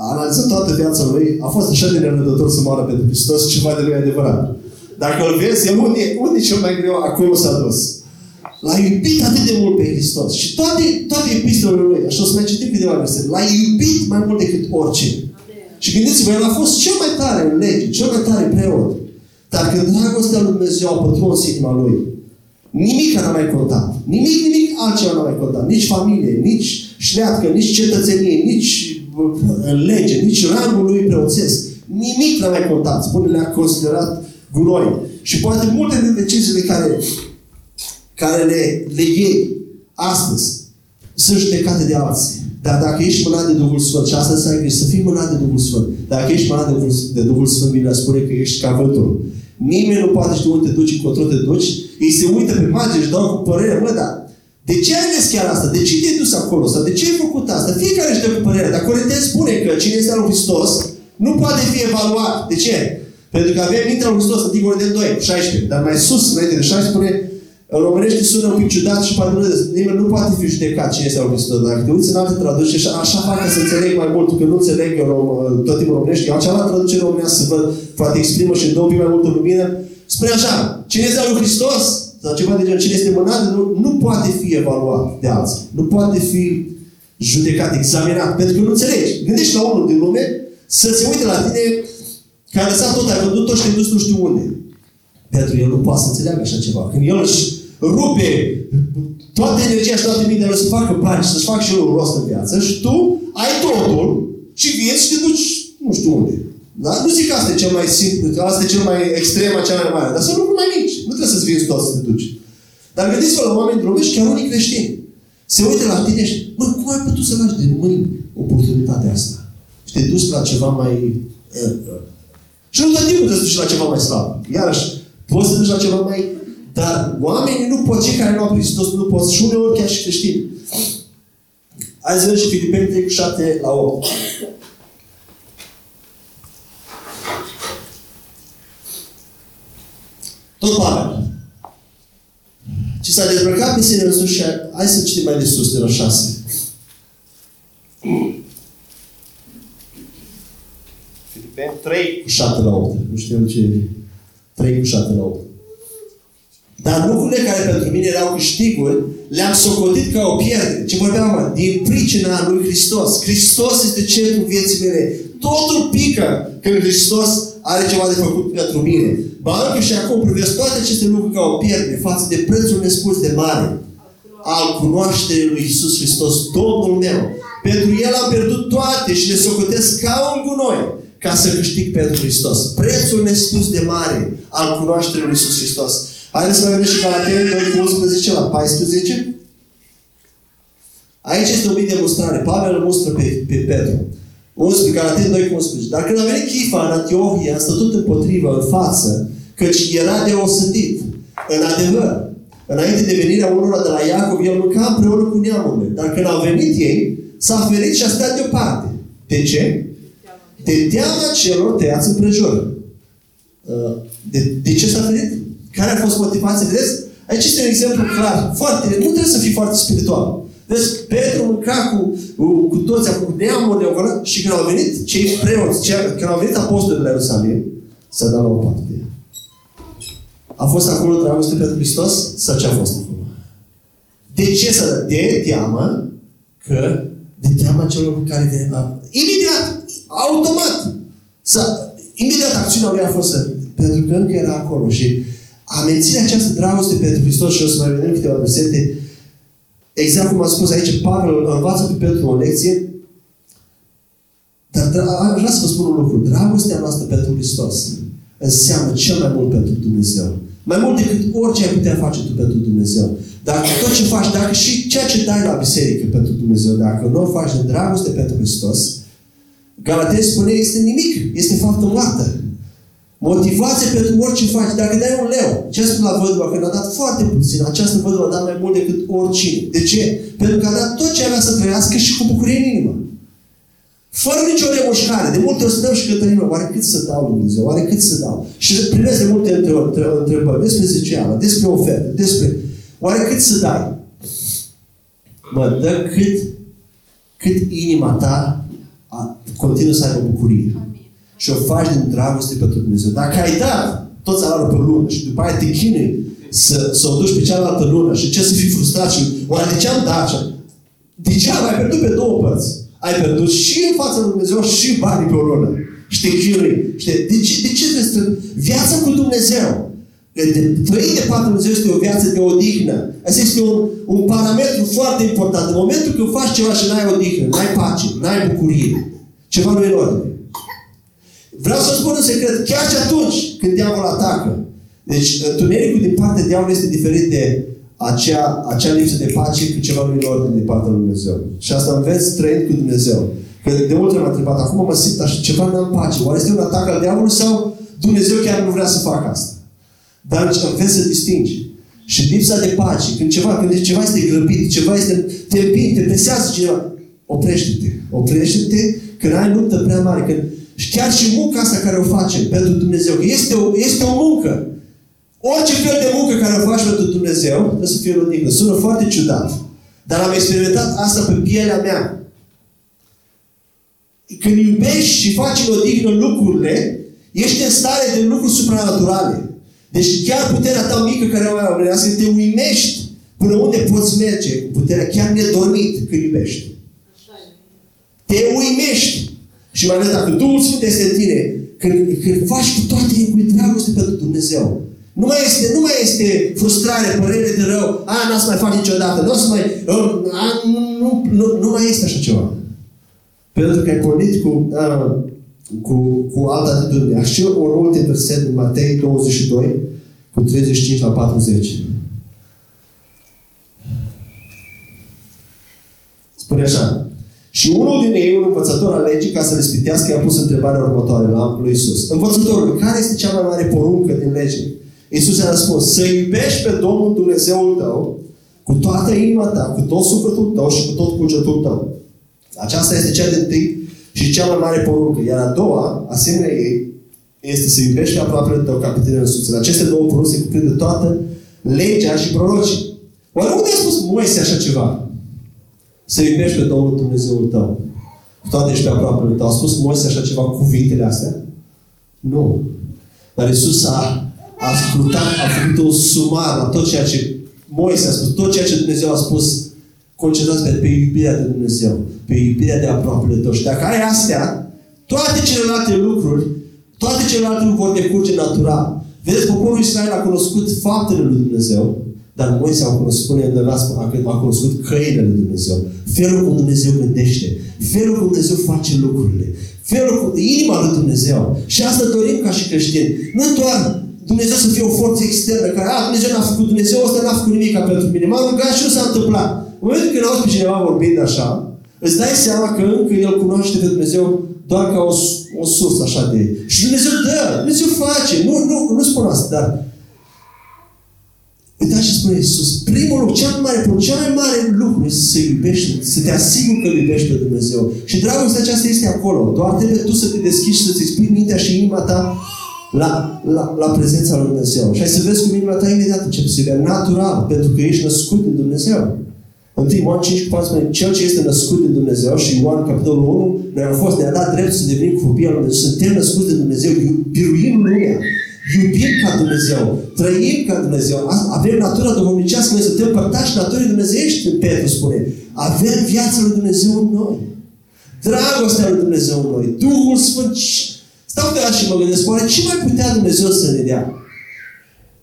a, a analizat toată viața lui, a fost așa de nerădător să moară pentru Hristos, ceva de lui adevărat. Dacă îl vezi, el unde, unde e cel mai greu, acolo s-a dus. L-a iubit atât de mult pe Hristos. Și toate, toate epistolele lui, așa o să mai citim câteva versete, l-a iubit mai mult decât orice. Și gândiți-vă, el a fost cel mai tare în lege, cel mai tare preot. Dar când dragostea lui Dumnezeu a pătruns inima lui, nimic n-a mai contat. Nimic, nimic altceva n-a mai contat. Nici familie, nici șleatcă, nici cetățenie, nici uh, lege, nici rangul lui preoțesc. Nimic n-a mai contat. Spune, le-a considerat gunoi. Și poate multe din deciziile care, care le, le iei astăzi sunt judecate de alții. Dar dacă ești mânat de Duhul Sfânt, și asta înseamnă să fii mânat de Duhul Sfânt. Dacă ești mânat de Duhul, de Duhul Sfânt, Biblia spune că ești ca vântul. Nimeni nu poate ști unde te duci, încotro te duci. Ei se uită pe margine și dau cu părere. Mă, dar de ce ai ales chiar asta? De ce te-ai dus acolo? Sau de ce ai făcut asta? Fiecare își dă cu părere. Dar Corinteni spune că cine este al lui Hristos nu poate fi evaluat. De ce? Pentru că avem mintea lui Hristos, Anticul de 2, 16. Dar mai sus, înainte de 16, spune în românește sună un pic ciudat și poate nu, nimeni nu poate fi judecat cine este lui Hristos. Dacă te uiți în alte traduceri, așa, așa fac ca să înțeleg mai mult, că nu înțeleg eu tot timpul românește. Eu cealaltă traducere românească să văd, poate exprimă și dă un pic mai multă lumină. Spune așa, cine este al lui Hristos, sau ceva de genul, cine este mânat, nu, nu poate fi evaluat de alții. Nu poate fi judecat, examinat, pentru că nu înțelegi. Gândești la unul din lume să se uite la tine că a lăsat tot, a văzut tot și te dus nu știu unde. Pentru el nu poate să înțeleagă așa ceva. Când el își rupe toată energia și toate mintea să facă bani și să-și facă și el un rost în viață și tu ai totul și vii și te duci nu știu unde. Da? Nu zic că asta e cel mai simplu, că asta e cel mai extrem, cea mai mare, dar sunt lucruri mai mici. Nu trebuie să-ți vinzi tot să te duci. Dar gândiți-vă la oameni din și chiar unii creștini. Se uită la tine și, mă, cum ai putut să lași de mâini oportunitatea asta? Și te duci la ceva mai... Uh, uh. Și nu tot timpul te duci la ceva mai slab. Iarăși, poți să te duci la ceva mai dar oamenii nu pot, cei care nu au Hristos nu pot și uneori chiar și creștini. Hai să vedem și Filipeni 3 cu 7 la 8. Tot Pavel. Ce s-a dezbrăcat pe sine însuși și hai să citim mai de sus, de la 6. Filipeni 3 cu 7 la 8. Nu știu ce 3 cu 7 la 8. Dar lucrurile care pentru mine erau câștiguri, le-am socotit ca o pierdere. Ce vorbeam, mă? Din pricina lui Hristos. Hristos este centrul vieții mele. Totul pică când Hristos are ceva de făcut pentru mine. Ba încă și acum privesc toate aceste lucruri ca o pierdere față de prețul nespus de mare al cunoașterii lui Isus Hristos, Domnul meu. Pentru El am pierdut toate și le socotesc ca un gunoi ca să câștig pentru Hristos. Prețul nespus de mare al cunoașterii lui Isus Hristos. Haideți să mai vedem și Galateni 2 cu 11 la 14. Aici este o mică demonstrare. Pavel îl mustră pe, pe Petru. 11, Galateni 2 cu 11. Dar când a venit Chifa în Antiohia, a stătut împotrivă, în față, căci era de osădit. În adevăr, înainte de venirea unora de la Iacov, el mânca împreună cu neamurile. Dar când au venit ei, s-a ferit și a stat deoparte. De ce? De teama celor tăiați împrejur. Uh, de, de ce s-a ferit? Care a fost motivația? Vedeți? Aici este un exemplu clar. Foarte, nu trebuie să fii foarte spiritual. Deci Petru mânca cu, cu toți, cu neamurile acolo și când au venit cei preoți, cei, când au venit apostolii la Ierusalim, s-a dat la o parte. A fost acolo dragoste pentru Hristos? Sau ce a fost acolo? De ce să dă? De teamă că de teama celor care de, imediat, automat, să, imediat acțiunea lui a fost să, pentru că încă era acolo și a menține această dragoste pentru Hristos și o să mai vedem câteva versete. Exact cum a spus aici, Pavel învață pe Petru o lecție, dar aș vrea să vă spun un lucru. Dragostea noastră pentru Hristos înseamnă cel mai mult pentru Dumnezeu. Mai mult decât orice ai putea face tu pentru Dumnezeu. Dacă tot ce faci, dacă și ceea ce dai la biserică pentru Dumnezeu, dacă nu o faci de dragoste pentru Hristos, Galatei spune este nimic, este faptă moartă. Motivație pentru orice faci. Dacă dai un leu, ce spune la văduva? Că a dat foarte puțin. Această văduvă a dat mai mult decât oricine. De ce? Pentru că a dat tot ce avea să trăiască și cu bucurie în inimă. Fără nicio remușcare. De multe ori să dau și cătărină. Oare cât să dau Dumnezeu? Oare cât să dau? Și primesc de multe întrebări despre zeceală, despre ofertă, despre... Oare cât să dai? Mă, dă cât, cât inima ta continuă să aibă bucurie și o faci din dragoste pentru Dumnezeu. Dacă ai dat tot salariul pe lună și după aia te chinui să, să o duci pe cealaltă lună și ce să fii frustrat și oare de ce am dat așa? Degeaba ai pierdut pe două părți. Ai pierdut și în fața lui Dumnezeu și banii pe o lună. Și te chinui. Și te, de, ce, de ce trebuie Viața cu Dumnezeu. De, trăi de patru Dumnezeu este o viață de odihnă. Asta este un, un parametru foarte important. În momentul când faci ceva și n-ai odihnă, n-ai pace, n-ai bucurie, ceva nu e în ordine. Vreau să spun un secret. Chiar și atunci când diavolul atacă. Deci, întunericul din partea diavolului este diferit de acea, acea lipsă de pace cu ceva nu în ordine din partea lui Dumnezeu. Și asta înveți trăind cu Dumnezeu. Că de multe ori m-a întrebat, acum mă simt așa, ceva nu am pace. Oare este un atac al diavolului sau Dumnezeu chiar nu vrea să facă asta? Dar înveți să distingi. Și lipsa de pace, când ceva, când ceva este grăbit, ceva este te împinge, te presează cineva, oprește-te. Oprește-te când ai luptă prea mare, când Și chiar și munca asta care o facem pentru Dumnezeu, este o, este o muncă. Orice fel de muncă care o faci pentru Dumnezeu, trebuie să fie odihnă. Sună foarte ciudat. Dar am experimentat asta pe pielea mea. Când iubești și faci în odihnă lucrurile, ești în stare de lucruri supranaturale. Deci chiar puterea ta mică care o ai să te uimești până unde poți merge cu puterea chiar nedormit când iubești. Te uimești. Și mai ales dacă Duhul Sfânt este în tine, când, când faci cu toate cu dragoste pentru Dumnezeu, nu mai este, nu mai este frustrare, părere de rău, a, n-o să mai fac niciodată, nu o să mai, a, nu, nu, nu, nu mai este așa ceva. Pentru că ai pornit cu, a, cu, cu altă atitudine. Aș un următor verset din Matei 22, cu 35 la 40. Spune așa. Și unul din ei, un învățător al legii, ca să le spitească, i-a pus întrebarea următoare la lui Isus. Învățătorul, care este cea mai mare poruncă din lege? Isus a răspuns, să iubești pe Domnul Dumnezeul tău cu toată inima ta, cu tot sufletul tău și cu tot cugetul tău. Aceasta este cea de tâi și cea mai mare poruncă. Iar a doua, asemenea ei, este să iubești pe aproapele tău ca pe tine însuți. În aceste două porunci se cuprinde toată legea și prorocii. Oare unde a spus Moise așa ceva? Să iubești pe Domnul Dumnezeul tău. Toate și pe aproapele tău. A spus Moise așa ceva cuvintele astea? Nu. Dar Isus a a ascultat, a făcut un sumar la tot ceea ce Moise a spus, tot ceea ce Dumnezeu a spus, concentrați pe, pe iubirea de Dumnezeu, pe iubirea de aproapele tău. Și dacă ai astea, toate celelalte lucruri, toate celelalte lucruri vor decurge natural. Vedeți, poporul Israel a cunoscut faptele lui Dumnezeu, dar Moise a cunoscut, spune a cunoscut căile lui Dumnezeu. Felul cum Dumnezeu gândește, felul cum Dumnezeu face lucrurile, felul cum inima lui Dumnezeu. Și asta dorim ca și creștini. Nu doar Dumnezeu să fie o forță externă, care, a, Dumnezeu n-a făcut, Dumnezeu ăsta n-a făcut nimic pentru mine. M-am rugat și nu s-a întâmplat. În momentul când auzi pe cineva vorbind așa, îți dai seama că încă el cunoaște pe Dumnezeu doar ca o, o sursă așa de... Și Dumnezeu dă, Dumnezeu face. Nu, nu, nu spun asta, dar Uitați ce spune Iisus. Primul lucru, cel mai mare, cel mai mare lucru este să iubești, să te asiguri că îl iubești pe Dumnezeu. Și dragostea aceasta este acolo. Doar trebuie tu să te deschizi și să-ți expui mintea și inima ta la, la, la prezența lui Dumnezeu. Și ai să vezi cum inima ta imediat începe să fie natural, pentru că ești născut din Dumnezeu. În Ioan 5 cu 4 spune, cel ce este născut din Dumnezeu și Ioan capitolul 1, noi am fost, ne-a dat drept să devenim copii al Dumnezeu, suntem născuți de Dumnezeu, biruim lumea, iubim ca Dumnezeu, trăim ca Dumnezeu, avem natura duhovnicească, noi suntem părtași naturii dumnezeiești, Petru spune. Avem viața lui Dumnezeu în noi. Dragostea lui Dumnezeu în noi. Duhul Sfânt Stau de și mă gândesc, oare ce mai putea Dumnezeu să ne dea?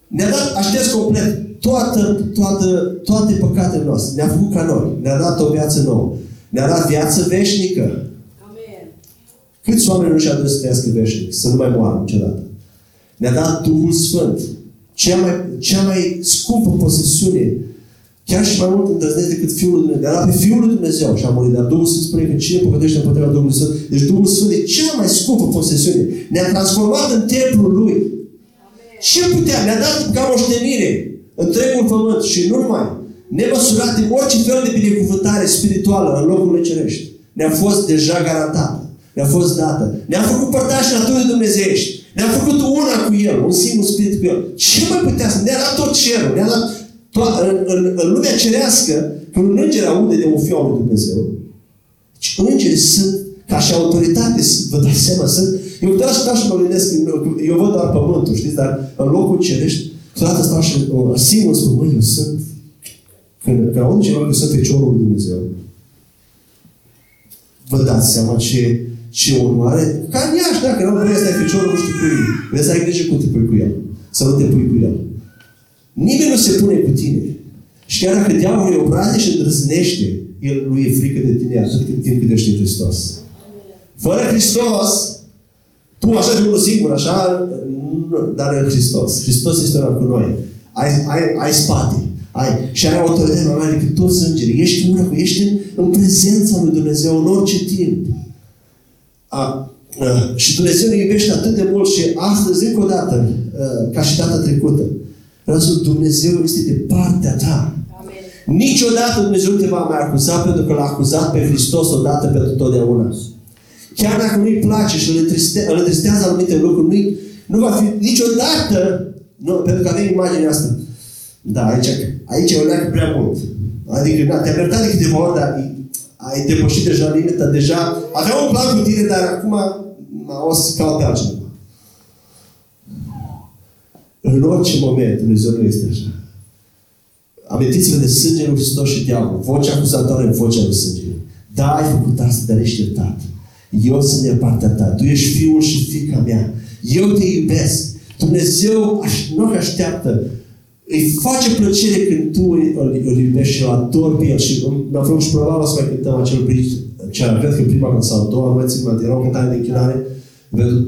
Ne-a dat, aștept complet, toată, toată, toate păcatele noastre. Ne-a făcut ca noi. Ne-a dat o viață nouă. Ne-a dat viață veșnică. Amen. Câți oameni nu și-au dus să trăiască veșnic, să nu mai moară niciodată? Ne-a dat Duhul Sfânt. Cea mai, cea mai scumpă posesiune chiar și mai mult îndrăznesc decât Fiul lui Dumnezeu. Dar pe Fiul lui Dumnezeu și a murit. Dar Duhul Sfânt spune că cine păcătește împotriva Duhului Sfânt. Deci Duhul Sfânt e cea mai scumpă posesiune. Ne-a transformat în templul Lui. Ce putea? Ne-a dat ca moștenire întregul pământ și nu numai. Nemăsurate orice fel de binecuvântare spirituală în locurile cerești. Ne-a fost deja garantată. Ne-a fost dată. Ne-a făcut părtași naturii dumnezeiești. Ne-a făcut una cu El, un singur spirit cu El. Ce mai putea să? Ne-a dat tot cerul. Ne-a dat în, în, în lumea cerească, când un înger aude de un fiu al lui Dumnezeu, deci îngerii sunt ca și autoritate, vă dați seama, sunt... Eu doar stau și mă gândesc, eu văd doar pământul, știți, dar în locul cerești, toată stau și o, singur spun, măi, eu sunt... Când, când aud cineva că sunt feciorul lui Dumnezeu, vă dați seama ce, ce onoare, ca în Iași, dacă nu vrei să ai feciorul, nu știu cui, vrei să ai grijă cum te pui cu el, să nu te pui cu el. Nimeni nu se pune cu tine. Și chiar dacă diavolul e obraznic și îndrăznește, el nu e frică de tine atât timp cât ești în Hristos. Fără Hristos, tu așa de unul singur, așa, dar în Hristos. Hristos este una cu noi. Ai, ai, ai spate. Ai, și ai autoritate mai mare decât toți îngerii. Ești una cu, ești în, în prezența lui Dumnezeu în orice timp. A, a, și Dumnezeu ne iubește atât de mult și astăzi, încă o dată, a, ca și data trecută, Vreau să Dumnezeu este de partea ta. Amen. Niciodată Dumnezeu nu te va mai acuza pentru că l-a acuzat pe Hristos odată pentru totdeauna. chiar dacă nu-i place și îl, întriste, îl întristează anumite lucruri, nu nu va fi niciodată, nu, pentru că avem imaginea asta. Da, aici, aici o leacă prea mult. Adică, da, te-am iertat de câteva ori, dar ai depășit deja limita, deja aveam un plan cu tine, dar acum o să caut pe altcineva. În orice moment, Dumnezeu nu este așa. Amintiți-vă de sângele lui Hristos și diavol. Vocea acuzatoare în vocea lui sângele. Da, ai făcut asta, dar ești iertat. Eu sunt de partea ta. Tu ești fiul și fica mea. Eu te iubesc. Dumnezeu nu așteaptă. Îi face plăcere când tu îl, îl iubești și îl adori pe el. Și mi-a făcut și probabil să mai cântăm acel bridge. Cea, cred că prima sau a doua, mai țin minte, era o cântare de închinare.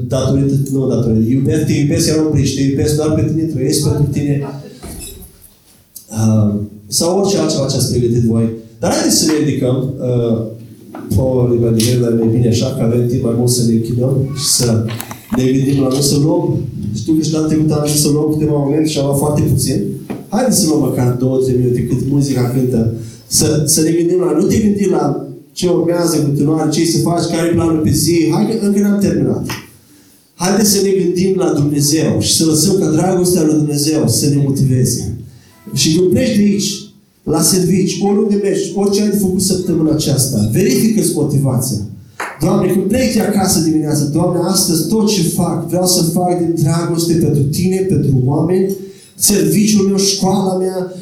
Datorită, nu datorită, iubesc, te iubesc, era un bridge, te iubesc doar pe tine, trăiesc pentru tine. Uh, sau orice altceva ce ați pregătit voi. Dar haideți să ne ridicăm. Uh, Paul Evanghelie, dar mai bine așa, că avem timp mai mult să ne închidăm și să ne gândim la noi să luăm. Știu că și data trecută am zis să luăm câteva momente și am luat foarte puțin. Haideți să luăm măcar două, trei minute cât muzica cântă. Să, să ne gândim la, nu te gândi la ce urmează în continuare, ce să faci, care e planul pe zi. Hai că încă n-am terminat. Haideți să ne gândim la Dumnezeu și să lăsăm ca dragostea lui Dumnezeu să ne motiveze. Și când pleci de aici, la servici, oriunde mergi, orice ai de făcut săptămâna aceasta, verifică-ți motivația. Doamne, când pleci de acasă dimineața, Doamne, astăzi tot ce fac, vreau să fac din dragoste pentru Tine, pentru oameni, serviciul meu, școala mea,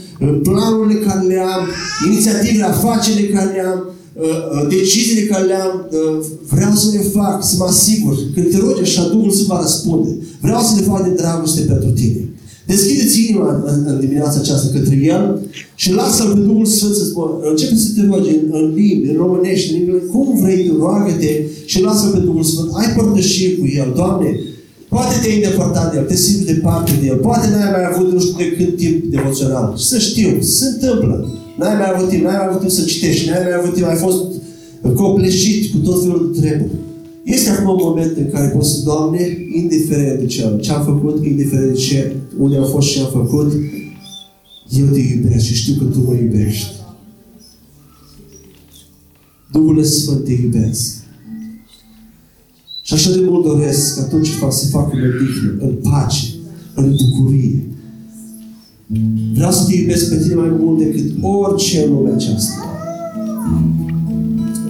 planurile care le am, inițiativele, afacerile care le am, uh, uh, deciziile care le-am, uh, vreau să le fac, să mă asigur. Când te rogi așa, Duhul se va răspunde. Vreau să le fac din dragoste pentru Tine. Deschideți inima în, în dimineața aceasta către El și lasă-L pe Duhul Sfânt să spună. Începe să te rogi în, în limbi, în românești, în limbi, cum vrei, roagă-te și lasă-L pe Duhul Sfânt. Ai părtășie cu El, Doamne, Poate te-ai îndepărtat de El, te simți departe de El. Poate n-ai mai avut nu știu de când timp devoțional. Să știu, se întâmplă. N-ai mai avut timp, n-ai mai avut timp să citești, n-ai mai avut timp, ai fost copleșit cu tot felul de treburi. Este acum un moment în care poți să, Doamne, indiferent de ce, ce am făcut, indiferent de ce, unde am fost și am făcut, eu te iubesc și știu că Tu mă iubești. Duhul Sfânt te iubesc. Și așa de mult doresc ca tot ce fac să fac în odihnă, în pace, în bucurie. Vreau să te iubesc pe tine mai mult decât orice în lumea aceasta.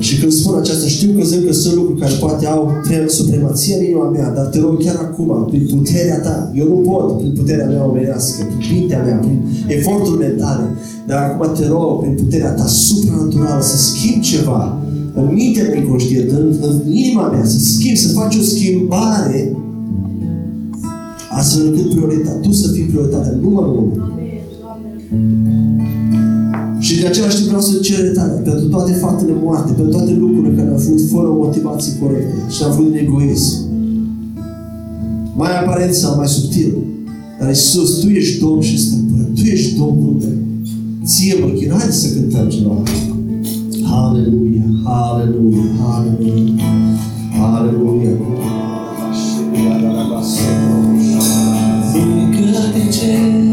Și când spun aceasta, știu că zic că sunt lucruri care poate au supremație în inima mea, dar te rog chiar acum, prin puterea ta, eu nu pot prin puterea mea omenească, prin mintea mea, prin eforturi mentale, dar acum te rog, prin puterea ta supranaturală, să schimbi ceva în mintea mea inconștientă, în, în inima mea, să schimbi, să faci o schimbare astfel încât prioritatea, tu să fii prioritatea numărul unu. Și de același timp vreau să cer iertare pentru toate faptele moarte, pentru toate lucrurile care au fost fără motivații corecte și au fost din egoism. Mai aparent sau mai subtil. Dar Iisus, Tu ești Domn și Stăpân. Tu ești Domnul meu. Ție mă chin. Haideți să cântăm ceva. Hallelujah, Hallelujah, Hallelujah, Hallelujah. Încă de ce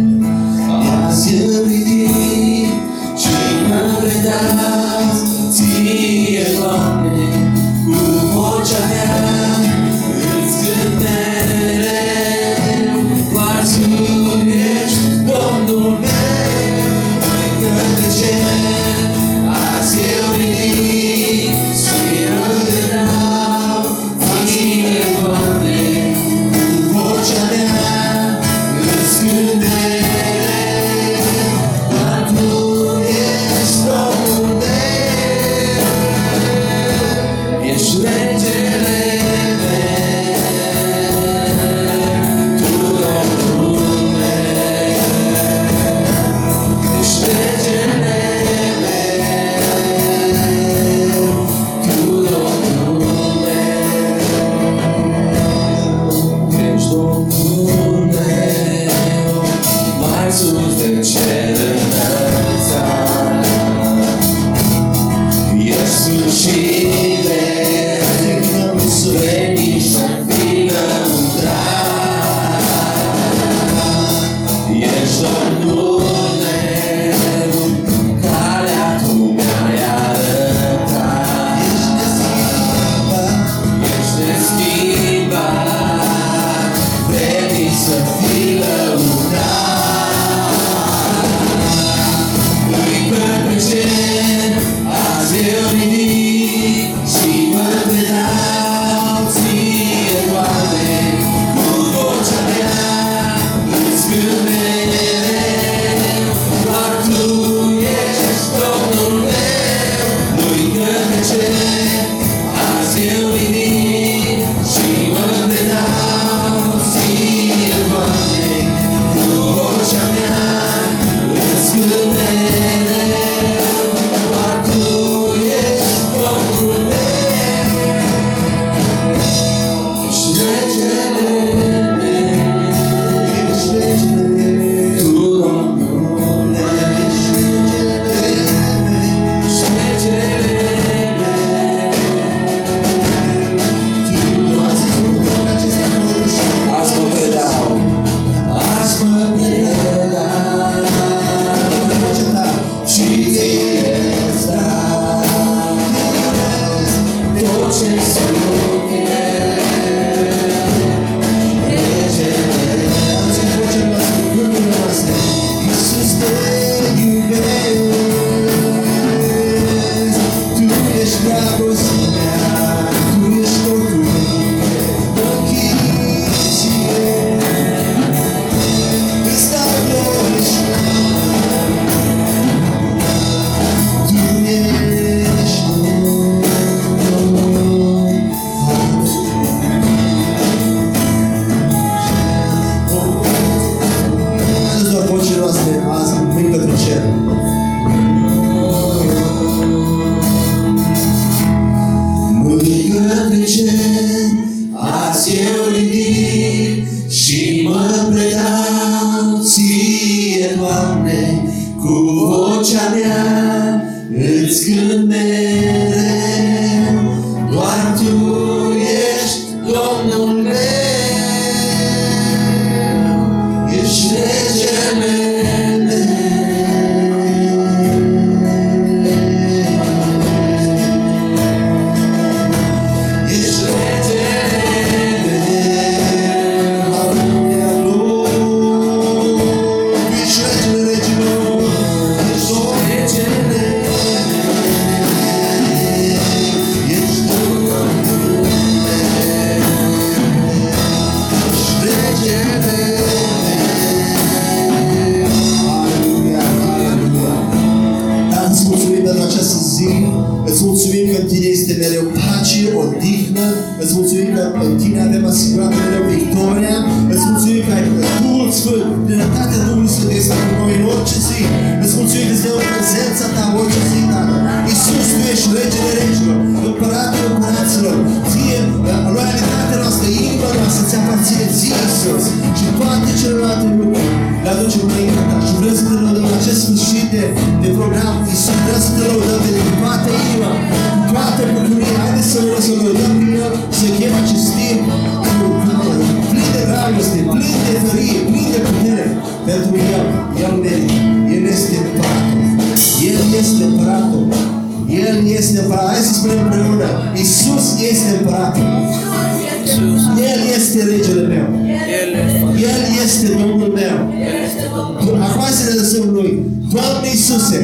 El este El este Domnul meu. El este Domnul. Acum să ne lăsăm lui. Doamne Iisuse,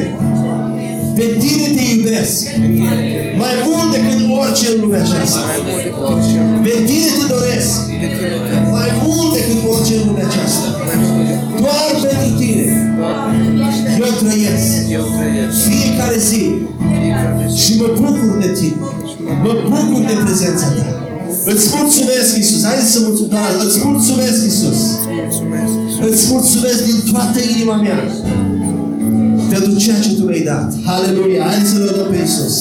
pe Tine te iubesc. Mai mult decât orice în lumea aceasta. Mai mult decât orice Pe Tine te doresc. de tine te Mai mult decât orice în lumea aceasta. mai mult decât Doar pentru Tine. Eu trăiesc. eu trăiesc. Fiecare zi. Fiecare zi. Și mă bucur de Tine. Mă bucur de prezența Ta. Îți mulțumesc, Iisus. Haideți să mulțumim. Doamne, Îți mulțumesc, Iisus. Mulțumesc. Îți mulțumesc din toată inima mea pentru ceea ce Tu mi-ai dat. Haleluia! Haideți să lăudăm pe Iisus.